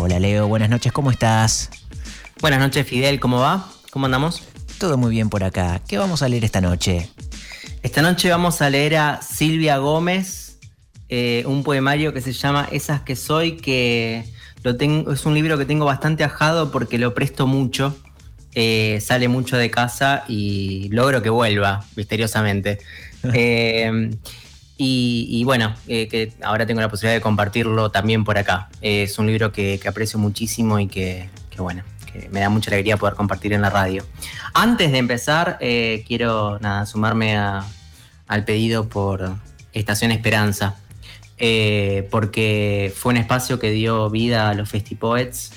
Hola Leo, buenas noches, ¿cómo estás? Buenas noches Fidel, ¿cómo va? ¿Cómo andamos? Todo muy bien por acá. ¿Qué vamos a leer esta noche? Esta noche vamos a leer a Silvia Gómez, eh, un poemario que se llama Esas que soy, que lo tengo, es un libro que tengo bastante ajado porque lo presto mucho. Eh, sale mucho de casa y logro que vuelva misteriosamente. Eh, y, bueno, eh, que ahora tengo la posibilidad de compartirlo también por acá. es un libro que, aprecio muchísimo y que, bueno, que me da mucha alegría poder compartir en la radio. Antes de empezar, eh, quiero nada, sumarme al pedido por Estación Esperanza, eh, porque fue un espacio que dio vida a los FestiPoets,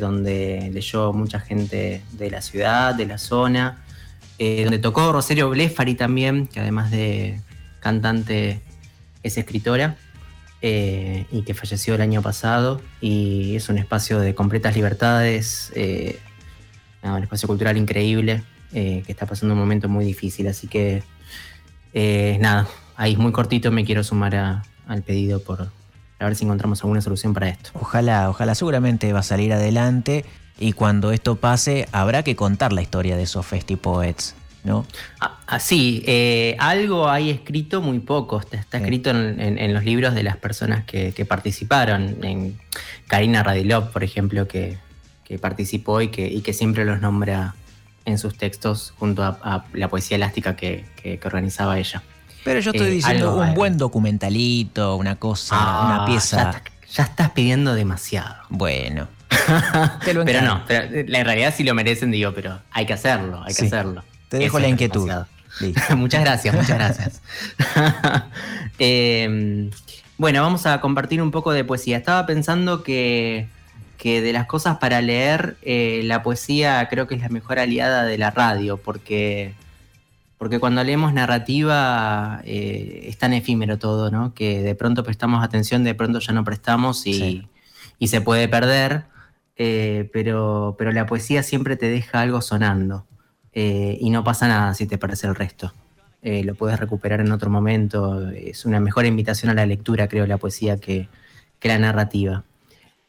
donde leyó mucha gente de la ciudad, de la zona, donde tocó Rosario Blefari también, que además de cantante, es escritora eh, y que falleció el año pasado y es un espacio de completas libertades, eh, un espacio cultural increíble eh, que está pasando un momento muy difícil, así que nada, ahí muy cortito me quiero sumar al pedido por a ver si encontramos alguna solución para esto. Ojalá, ojalá seguramente va a salir adelante y cuando esto pase habrá que contar la historia de esos festipoets. ¿No? Así, ah, ah, eh, algo hay escrito, muy poco, está, escrito en, los libros de las personas que, participaron, en Karina Radilov, por ejemplo, que, participó y que, siempre los nombra en sus textos junto a, la poesía elástica que, organizaba ella. Pero yo estoy eh, diciendo un buen documentalito, una cosa, una ah, pieza. Ya, estás pidiendo demasiado. Bueno. pero no, en realidad sí lo merecen, digo, pero hay que hacerlo, hay que hacerlo. Te dejo la inquietud. muchas gracias, muchas gracias. Em, bueno, vamos a compartir un poco de poesía. Estaba pensando que, de las cosas para leer, eh, la poesía creo que es la mejor aliada de la radio, porque, porque cuando leemos narrativa eh, es tan efímero todo, ¿no? Que de pronto prestamos atención, de pronto ya no prestamos y, se puede perder. Eh, pero, pero la poesía siempre te deja algo sonando. Eh, y no pasa nada si te parece el resto. Eh, lo puedes recuperar en otro momento. Es una mejor invitación a la lectura, creo, la poesía que, la narrativa.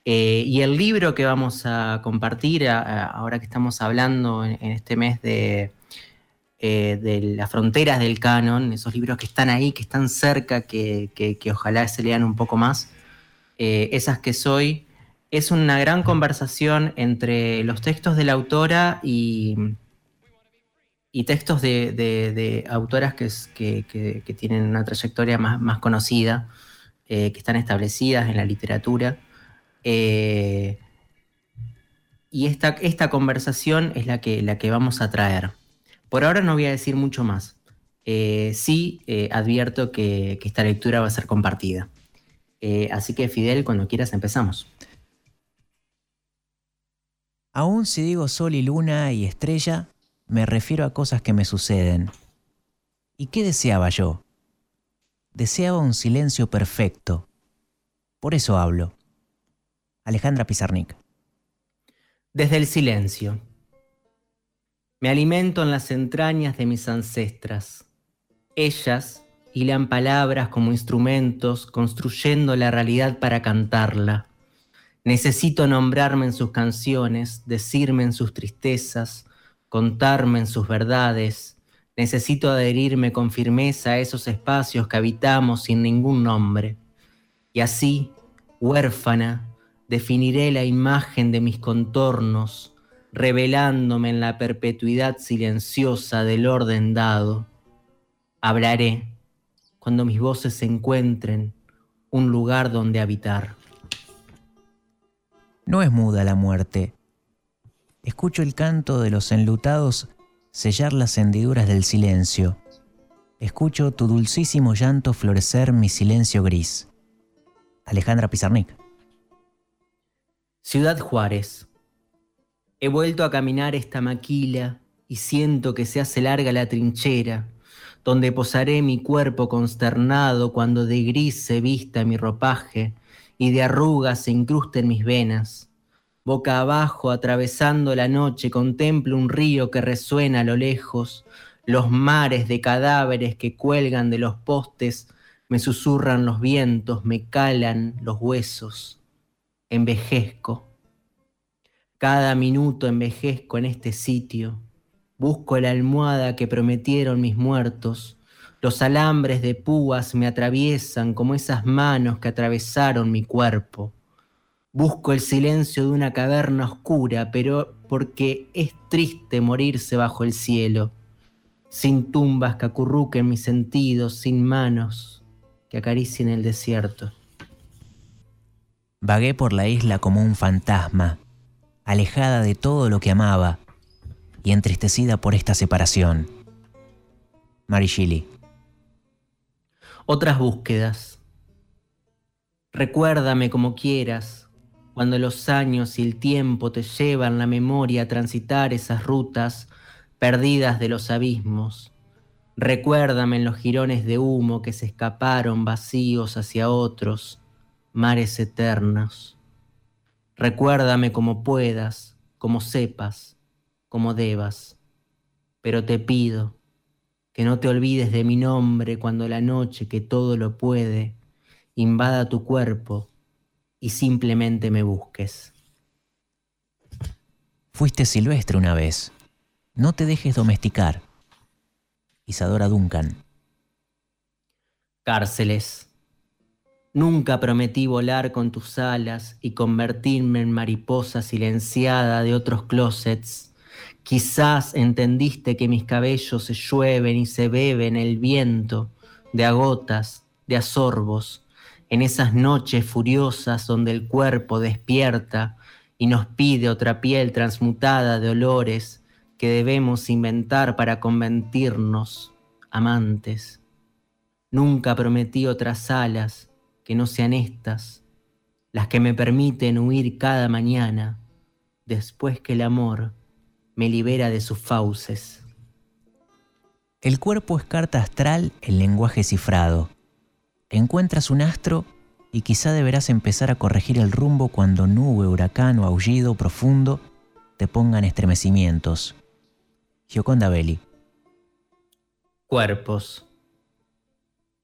Eh, y el libro que vamos a compartir, ahora que estamos hablando en, este mes de, de, las fronteras del canon, esos libros que están ahí, que están cerca, que, que ojalá se lean un poco más, esas que soy, es una gran conversación entre los textos de la autora y, y textos de, autoras que, tienen una trayectoria más, conocida, eh, que están establecidas en la literatura. Eh, y esta, esta, conversación es la que, la que vamos a traer. Por ahora no voy a decir mucho más. Eh, sí advierto que, que, esta lectura va a ser compartida. así que Fidel, cuando quieras empezamos. Aún si digo sol y luna y estrella, me refiero a cosas que me suceden. ¿Y qué deseaba yo? Deseaba un silencio perfecto. Por eso hablo. Alejandra Pizarnik. Desde el silencio. Me alimento en las entrañas de mis ancestras. Ellas hilan palabras como instrumentos, construyendo la realidad para cantarla. Necesito nombrarme en sus canciones, decirme en sus tristezas, contarme en sus verdades, necesito adherirme con firmeza a esos espacios que habitamos sin ningún nombre. Y así, huérfana, definiré la imagen de mis contornos, revelándome en la perpetuidad silenciosa del orden dado. Hablaré cuando mis voces encuentren un lugar donde habitar. No es muda la muerte, Escucho el canto de los enlutados sellar las hendiduras del silencio. Escucho tu dulcísimo llanto florecer mi silencio gris. Alejandra Pizarnik. Ciudad Juárez. He vuelto a caminar esta maquila y siento que se hace larga la trinchera, donde posaré mi cuerpo consternado cuando de gris se vista mi ropaje y de arrugas se incrusten mis venas Boca abajo, atravesando la noche, contemplo un río que resuena a lo lejos, los mares de cadáveres que cuelgan de los postes, me susurran los vientos, me calan los huesos. envejezco. Cada minuto envejezco en este sitio. Busco la almohada que prometieron mis muertos. Los alambres de púas me atraviesan como esas manos que atravesaron mi cuerpo. Busco el silencio de una caverna oscura, pero porque es triste morirse bajo el cielo, sin tumbas que acurruquen mis sentidos, sin manos que acaricien el desierto. Vagué por la isla como un fantasma, alejada de todo lo que amaba y entristecida por esta separación. Mary Shelley. Otras búsquedas. Recuérdame como quieras, cuando los años y el tiempo te llevan la memoria a transitar esas rutas perdidas de los abismos. Recuérdame en los jirones de humo que se escaparon vacíos hacia otros, mares eternos. Recuérdame como puedas, como sepas, como debas. Pero te pido que no te olvides de mi nombre cuando la noche que todo lo puede invada tu cuerpo y simplemente me busques. Fuiste silvestre una vez. No te dejes domesticar. Isadora Duncan. Cárceles. Nunca prometí volar con tus alas y convertirme en mariposa silenciada de otros closets. Quizás entendiste que mis cabellos se llueven y se beben el viento de agotas, de asorbos, en esas noches furiosas donde el cuerpo despierta y nos pide otra piel transmutada de olores que debemos inventar para convertirnos amantes. Nunca prometí otras alas que no sean estas, las que me permiten huir cada mañana, después que el amor me libera de sus fauces. El cuerpo es carta astral en lenguaje cifrado. Encuentras un astro y quizá deberás empezar a corregir el rumbo cuando nube, huracán o aullido profundo te pongan estremecimientos. Gioconda Belli. Cuerpos.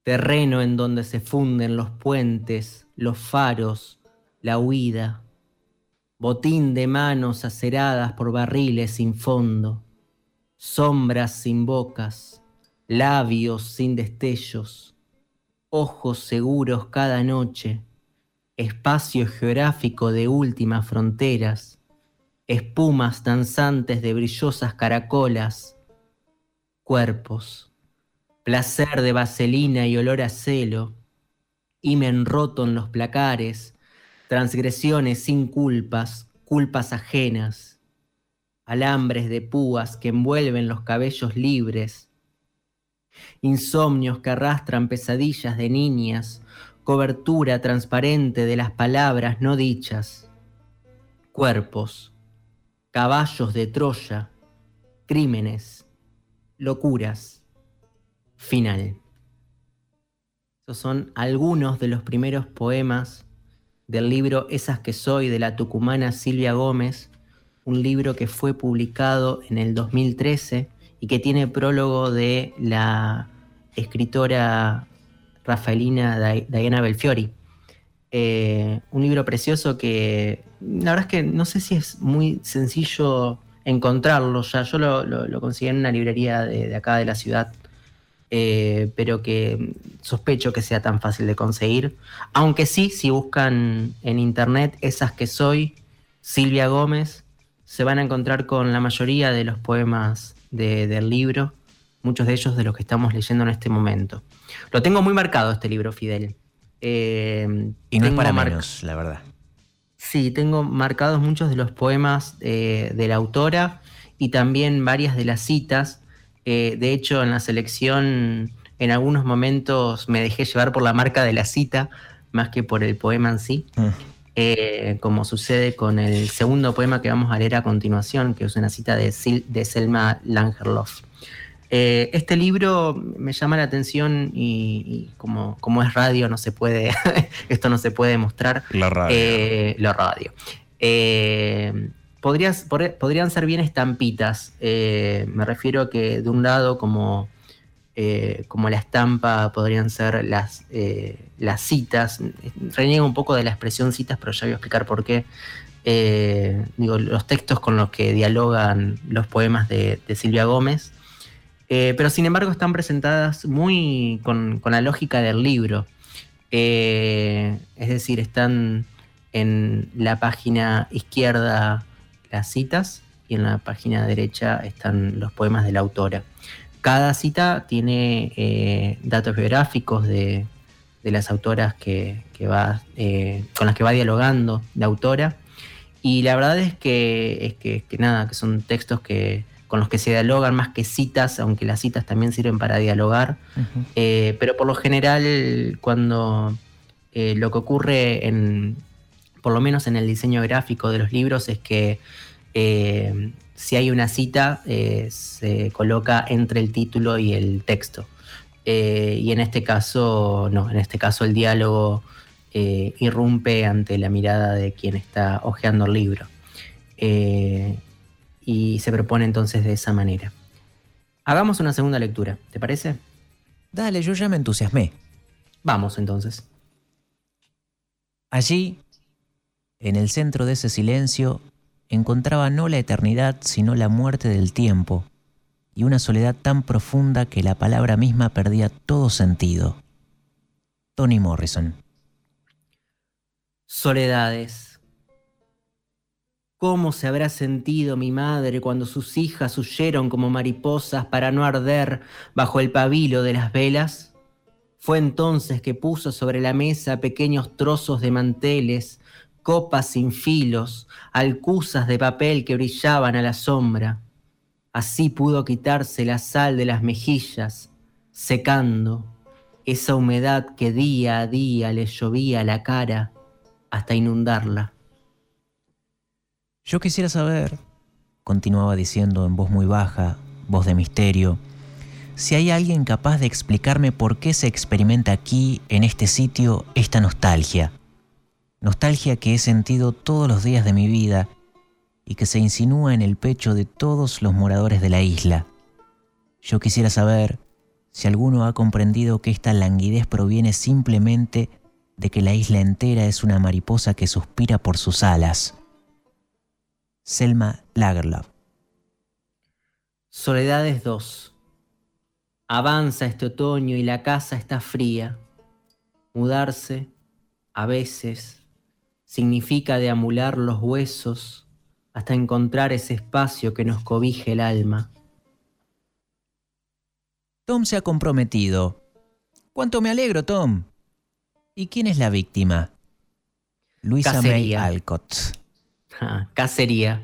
Terreno en donde se funden los puentes, los faros, la huida, botín de manos aceradas por barriles sin fondo, sombras sin bocas, labios sin destellos, ojos seguros cada noche, espacio geográfico de últimas fronteras, espumas danzantes de brillosas caracolas, cuerpos placer de vaselina y olor a celo, himen roto en los placares, transgresiones sin culpas, culpas ajenas, alambres de púas que envuelven los cabellos libres, insomnios que arrastran pesadillas de niñas, cobertura transparente de las palabras no dichas, cuerpos, caballos de Troya, crímenes, locuras final. Esos son algunos de los primeros poemas del libro Esas que soy de la tucumana Silvia Gómez, un libro que fue publicado en el 2013 y que tiene prólogo de la escritora rafaelina Diana Belfiori. Eh, un libro precioso que la verdad es que no sé si es muy sencillo encontrarlo ya. Yo lo, conseguí en una librería de acá de la ciudad eh, pero que sospecho que sea tan fácil de conseguir. Aunque sí, si buscan en internet esas que soy, Silvia Gómez, se van a encontrar con la mayoría de los poemas del libro, muchos de ellos de los que estamos leyendo en este momento. Lo tengo muy marcado este libro, Fidel. Eh, y no es para menos, la verdad. Sí, tengo marcados muchos de los poemas eh, de la autora y también varias de las citas eh, de hecho, en la selección, en algunos momentos me dejé llevar por la marca de la cita, más que por el poema en sí. Mm. Eh, como sucede con el segundo poema que vamos a leer a continuación, que es una cita de, Selma Langerlof. Eh, este libro me llama la atención y, como, como, es radio, no se puede, esto no se puede mostrar. La radio. la radio podrían ser bien estampitas. Eh, me refiero que de un lado como eh, como la estampa podrían ser las, eh, las citas. Reniego un poco de la expresión citas, pero ya voy a explicar por qué. Eh, digo, los textos con los que dialogan los poemas de, Silvia Gómez. pero sin embargo están presentadas muy con, la lógica del libro. es decir, están en la página izquierda las citas y en la página derecha están los poemas de la autora. Cada cita tiene eh, datos biográficos de, las autoras que, va, eh, con las que va dialogando la autora. Y la verdad es que, es que, nada, que son textos que, con los que se dialogan más que citas, aunque las citas también sirven para dialogar. Eh, pero por lo general, cuando lo que ocurre en, por lo menos en el diseño gráfico de los libros, es que si hay una cita, eh, se coloca entre el título y el texto. Eh, y en este caso, no, en este caso el diálogo eh, irrumpe ante la mirada de quien está hojeando el libro. y se propone entonces de esa manera. Hagamos una segunda lectura, ¿te parece? Dale, yo ya me entusiasmé. Vamos entonces. Allí, en el centro de ese silencio, encontraba no la eternidad, sino la muerte del tiempo, y una soledad tan profunda que la palabra misma perdía todo sentido. Tony Morrison. Soledades. ¿Cómo se habrá sentido mi madre cuando sus hijas huyeron como mariposas para no arder bajo el pabilo de las velas? Fue entonces que puso sobre la mesa pequeños trozos de manteles, copas sin filos, alcusas de papel que brillaban a la sombra. Así pudo quitarse la sal de las mejillas, secando esa humedad que día a día le llovía a la cara hasta inundarla. Yo quisiera saber, continuaba diciendo en voz muy baja, voz de misterio, si hay alguien capaz de explicarme por qué se experimenta aquí, en este sitio, esta nostalgia nostalgia que he sentido todos los días de mi vida y que se insinúa en el pecho de todos los moradores de la isla. Yo quisiera saber si alguno ha comprendido que esta languidez proviene simplemente de que la isla entera es una mariposa que suspira por sus alas. Selma Lagerlöf. Soledades 2. Avanza este otoño y la casa está fría. Mudarse, a veces, significa deamular los huesos hasta encontrar ese espacio que nos cobije el alma. Tom se ha comprometido. ¿Cuánto me alegro, Tom? ¿Y quién es la víctima? Luisa May Alcott. cacería.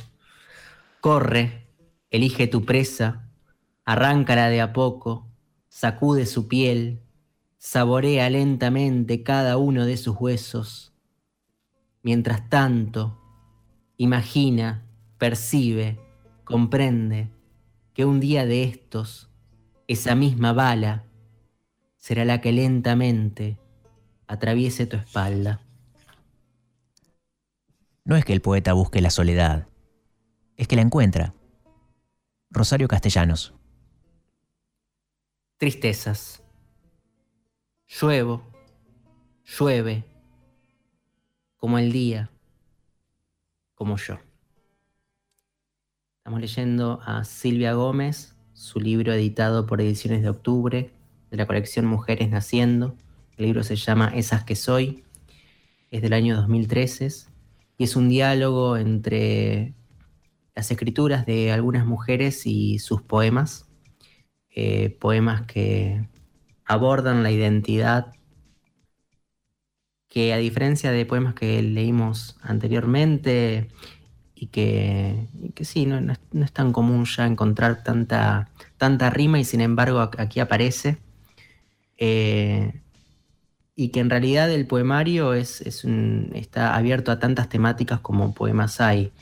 Corre, elige tu presa, arráncala de a poco, sacude su piel, saborea lentamente cada uno de sus huesos Mientras tanto, imagina, percibe, comprende que un día de estos, esa misma bala será la que lentamente atraviese tu espalda. No es que el poeta busque la soledad, es que la encuentra. Rosario Castellanos. Tristezas. Lluevo, llueve como el día, como yo. Estamos leyendo a Silvia Gómez, su libro editado por Ediciones de Octubre, de la colección Mujeres Naciendo. El libro se llama Esas que soy, es del año 2013 y es un diálogo entre las escrituras de algunas mujeres y sus poemas, eh, poemas que abordan la identidad que a diferencia de poemas que leímos anteriormente y que, sí, no, es tan común ya encontrar tanta, tanta rima y sin embargo aquí aparece, eh, y que en realidad el poemario es, está abierto a tantas temáticas como poemas hay.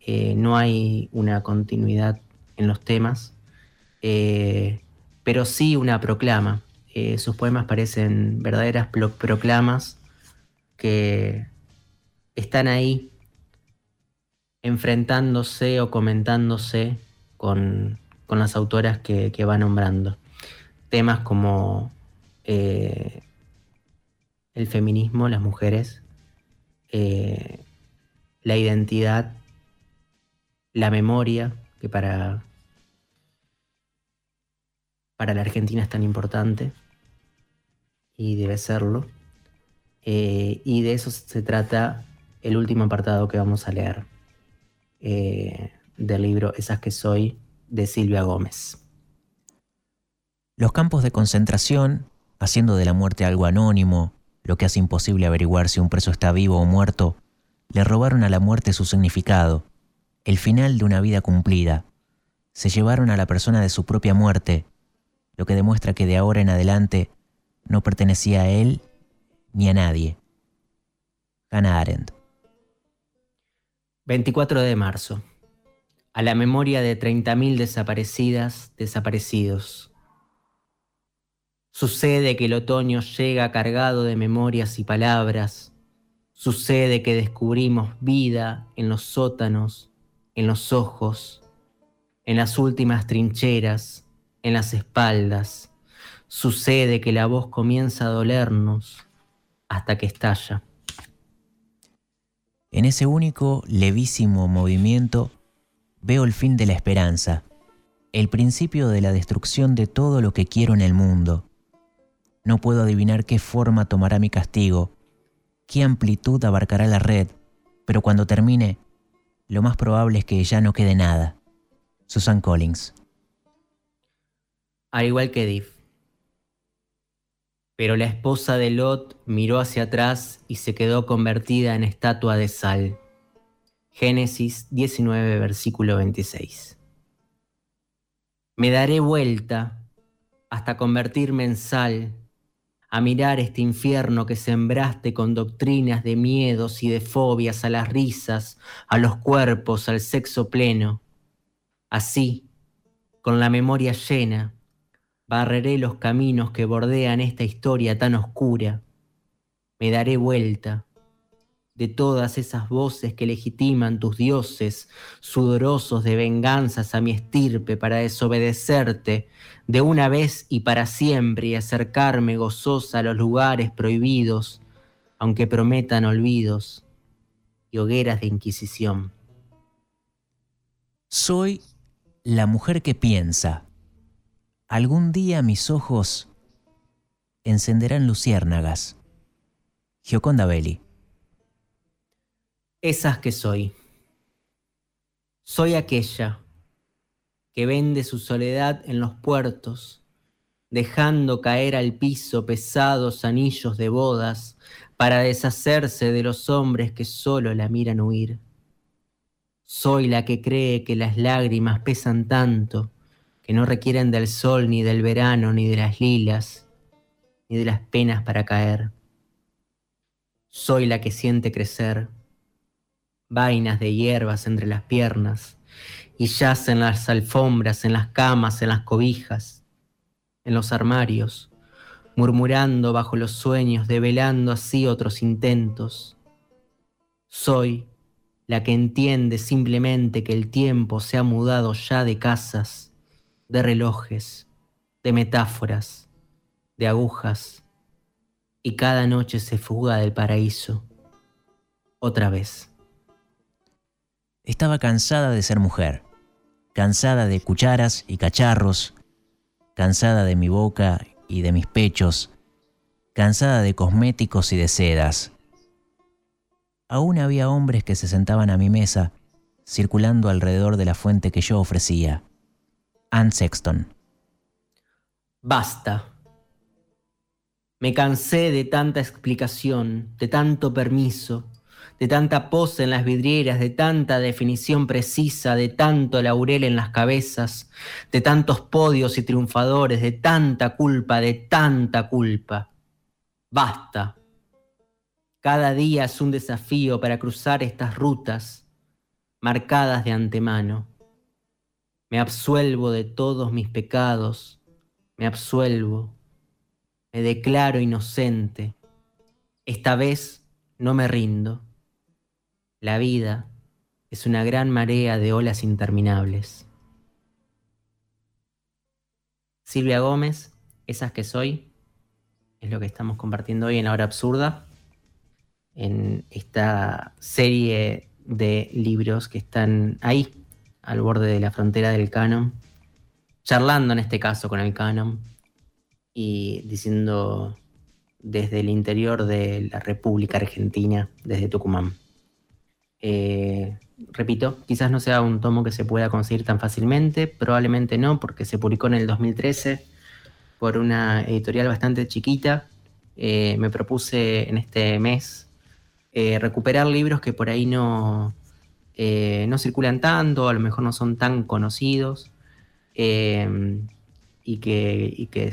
Eh, no hay una continuidad en los temas, eh, pero sí una proclama. sus poemas parecen verdaderas proclamas que están ahí enfrentándose o comentándose con, las autoras que, va nombrando. temas como eh, el feminismo, las mujeres, eh, la identidad, la memoria, que para, para la Argentina es tan importante y debe serlo. Eh, y de eso se trata el último apartado que vamos a leer eh, del libro Esas que soy de Silvia Gómez. Los campos de concentración, haciendo de la muerte algo anónimo, lo que hace imposible averiguar si un preso está vivo o muerto, le robaron a la muerte su significado, el final de una vida cumplida. Se llevaron a la persona de su propia muerte, lo que demuestra que de ahora en adelante no pertenecía a él ni a nadie. Hannah Arendt. 24 de marzo. A la memoria de 30.000 desaparecidas, desaparecidos. Sucede que el otoño llega cargado de memorias y palabras. Sucede que descubrimos vida en los sótanos, en los ojos, en las últimas trincheras, en las espaldas. Sucede que la voz comienza a dolernos hasta que estalla. En ese único, levísimo movimiento veo el fin de la esperanza, el principio de la destrucción de todo lo que quiero en el mundo. No puedo adivinar qué forma tomará mi castigo, qué amplitud abarcará la red, pero cuando termine, lo más probable es que ya no quede nada. Susan Collins. Al igual que Diff. Pero la esposa de Lot miró hacia atrás y se quedó convertida en estatua de sal. Génesis 19, versículo 26. Me daré vuelta hasta convertirme en sal, a mirar este infierno que sembraste con doctrinas de miedos y de fobias a las risas, a los cuerpos, al sexo pleno. Así, con la memoria llena, barreré los caminos que bordean esta historia tan oscura. Me daré vuelta de todas esas voces que legitiman tus dioses, sudorosos de venganzas a mi estirpe para desobedecerte de una vez y para siempre y acercarme gozosa a los lugares prohibidos, aunque prometan olvidos y hogueras de inquisición. Soy la mujer que piensa Algún día mis ojos encenderán luciérnagas. Gioconda Belli. Esas que soy. Soy aquella que vende su soledad en los puertos, dejando caer al piso pesados anillos de bodas para deshacerse de los hombres que solo la miran huir. Soy la que cree que las lágrimas pesan tanto que no requieren del sol, ni del verano, ni de las lilas, ni de las penas para caer. Soy la que siente crecer vainas de hierbas entre las piernas y yace en las alfombras, en las camas, en las cobijas, en los armarios, murmurando bajo los sueños, develando así otros intentos. Soy la que entiende simplemente que el tiempo se ha mudado ya de casas de relojes, de metáforas, de agujas, y cada noche se fuga del paraíso, otra vez. Estaba cansada de ser mujer, cansada de cucharas y cacharros, cansada de mi boca y de mis pechos, cansada de cosméticos y de sedas. Aún había hombres que se sentaban a mi mesa, circulando alrededor de la fuente que yo ofrecía. Anne Sexton. Basta. Me cansé de tanta explicación, de tanto permiso, de tanta pose en las vidrieras, de tanta definición precisa, de tanto laurel en las cabezas, de tantos podios y triunfadores, de tanta culpa, de tanta culpa. Basta. Cada día es un desafío para cruzar estas rutas marcadas de antemano me absuelvo de todos mis pecados, me absuelvo, me declaro inocente. Esta vez no me rindo. La vida es una gran marea de olas interminables. Silvia Gómez, Esas que soy es lo que estamos compartiendo hoy en la hora absurda, en esta serie de libros que están ahí, al borde de la frontera del canon, charlando en este caso con el canon y diciendo desde el interior de la República Argentina, desde Tucumán. Eh, repito, quizás no sea un tomo que se pueda conseguir tan fácilmente, probablemente no, porque se publicó en el 2013 por una editorial bastante chiquita. Eh, me propuse en este mes eh, recuperar libros que por ahí no, no circulan tanto, a lo mejor no son tan conocidos, y, que, y que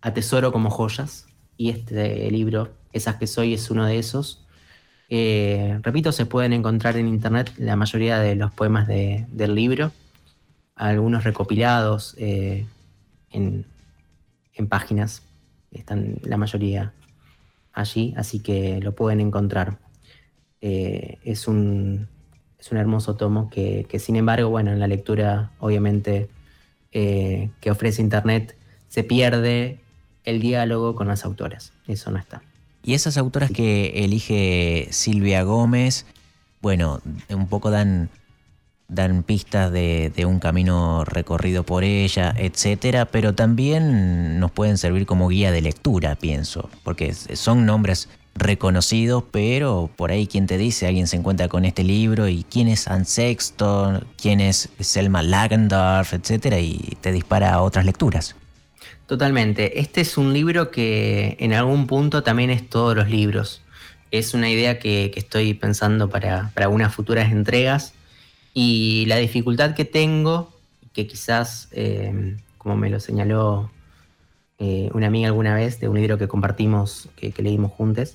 atesoro como joyas. Y este libro, Esas que soy, es uno de esos. Eh, repito, se pueden encontrar en internet la mayoría de los poemas del libro, algunos recopilados eh, en, páginas, están la mayoría allí, así que lo pueden encontrar. Eh, es, un, es un hermoso tomo que, sin embargo, bueno, en la lectura obviamente que ofrece internet se pierde el diálogo con las autoras, eso no está. Y esas autoras que elige Silvia Gómez, bueno, un poco dan, dan pistas de, un camino recorrido por ella, etcétera, pero también nos pueden servir como guía de lectura, pienso, porque son nombres reconocidos, pero por ahí quien te dice, alguien se encuentra con este libro y quién es Anne Sexton, quién es Selma Lagendorf, etcétera, y te dispara a otras lecturas. Totalmente. Este es un libro que en algún punto también es todos los libros. Es una idea que, estoy pensando para, para, unas futuras entregas. Y la dificultad que tengo, que quizás, eh, como me lo señaló eh, una amiga alguna vez, de un libro que compartimos, que, leímos juntos,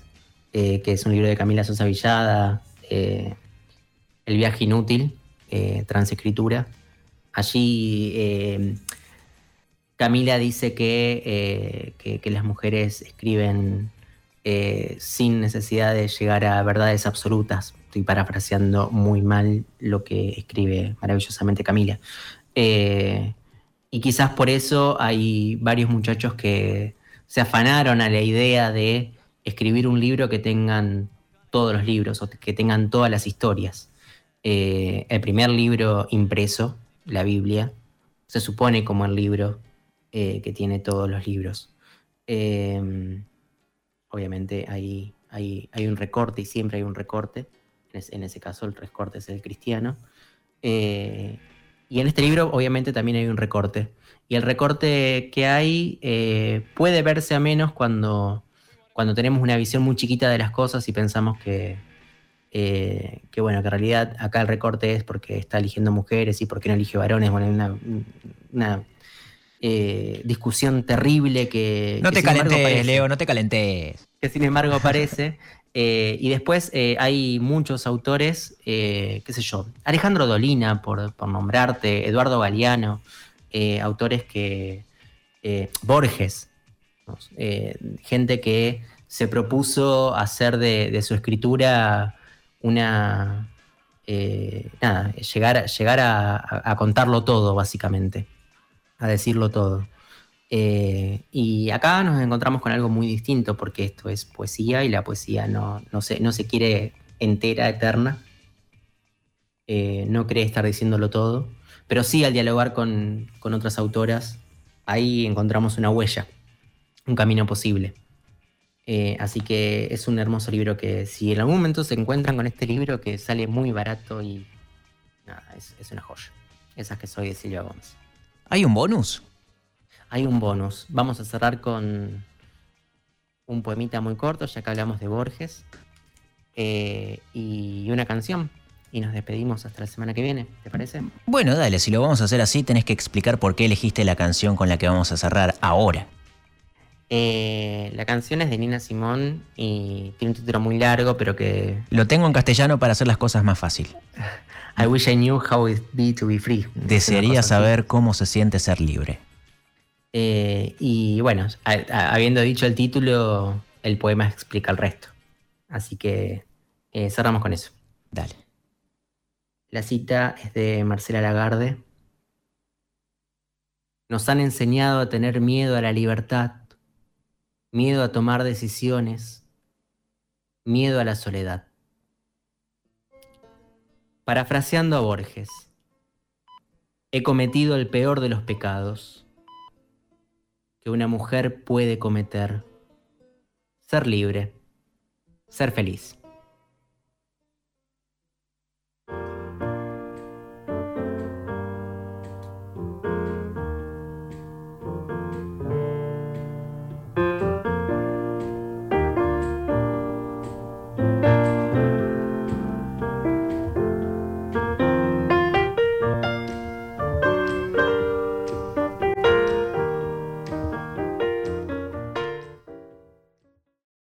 eh, que es un libro de Camila Sosa Villada, El viaje inútil, transescritura. Allí Camila dice que, eh, que, las mujeres escriben eh, sin necesidad de llegar a verdades absolutas. Estoy parafraseando muy mal lo que escribe maravillosamente Camila. Eh, y quizás por eso hay varios muchachos que se afanaron a la idea de escribir un libro que tengan todos los libros o que tengan todas las historias. el primer libro impreso, la Biblia, se supone como el libro eh, que tiene todos los libros. Em, obviamente hay, hay, un recorte y siempre hay un recorte. En, ese caso el recorte es el cristiano. Eh, y en este libro obviamente también hay un recorte. Y el recorte que hay eh, puede verse a menos cuando, cuando tenemos una visión muy chiquita de las cosas y pensamos que, que bueno, que en realidad acá el recorte es porque está eligiendo mujeres y porque no elige varones. Bueno, hay una, una eh, discusión terrible que... No te calentes, Leo, no te calentes. Que sin embargo aparece. Eh, y después eh, hay muchos autores, qué sé yo, Alejandro Dolina, por, nombrarte, Eduardo Galeano, autores que... Borges, gente que se propuso hacer de, su escritura una... nada, llegar, llegar a contarlo todo, básicamente a decirlo todo. Eh, y acá nos encontramos con algo muy distinto, porque esto es poesía y la poesía no, no, se, no se quiere entera, eterna. Eh, no cree estar diciéndolo todo, pero sí al dialogar con, otras autoras, ahí encontramos una huella, un camino posible. Eh, así que es un hermoso libro que si en algún momento se encuentran con este libro que sale muy barato y nada, es, es una joya. Esas que soy de Silvia Gómez. ¿Hay un bonus? Hay un bonus. Vamos a cerrar con un poemita muy corto, ya que hablamos de Borges, eh, y una canción. Y nos despedimos hasta la semana que viene, ¿te parece? Bueno, dale, si lo vamos a hacer así, tenés que explicar por qué elegiste la canción con la que vamos a cerrar ahora. Eh, la canción es de Nina Simón y tiene un título muy largo, pero que... Lo tengo en castellano para hacer las cosas más fácil. I wish I knew how it be to be free. Desearía saber cómo se siente ser libre. Eh, y bueno, habiendo dicho el título, el poema explica el resto. Así que eh, cerramos con eso. Dale. La cita es de Marcela Lagarde. Nos han enseñado a tener miedo a la libertad, miedo a tomar decisiones, miedo a la soledad. Parafraseando a Borges, he cometido el peor de los pecados que una mujer puede cometer, ser libre, ser feliz.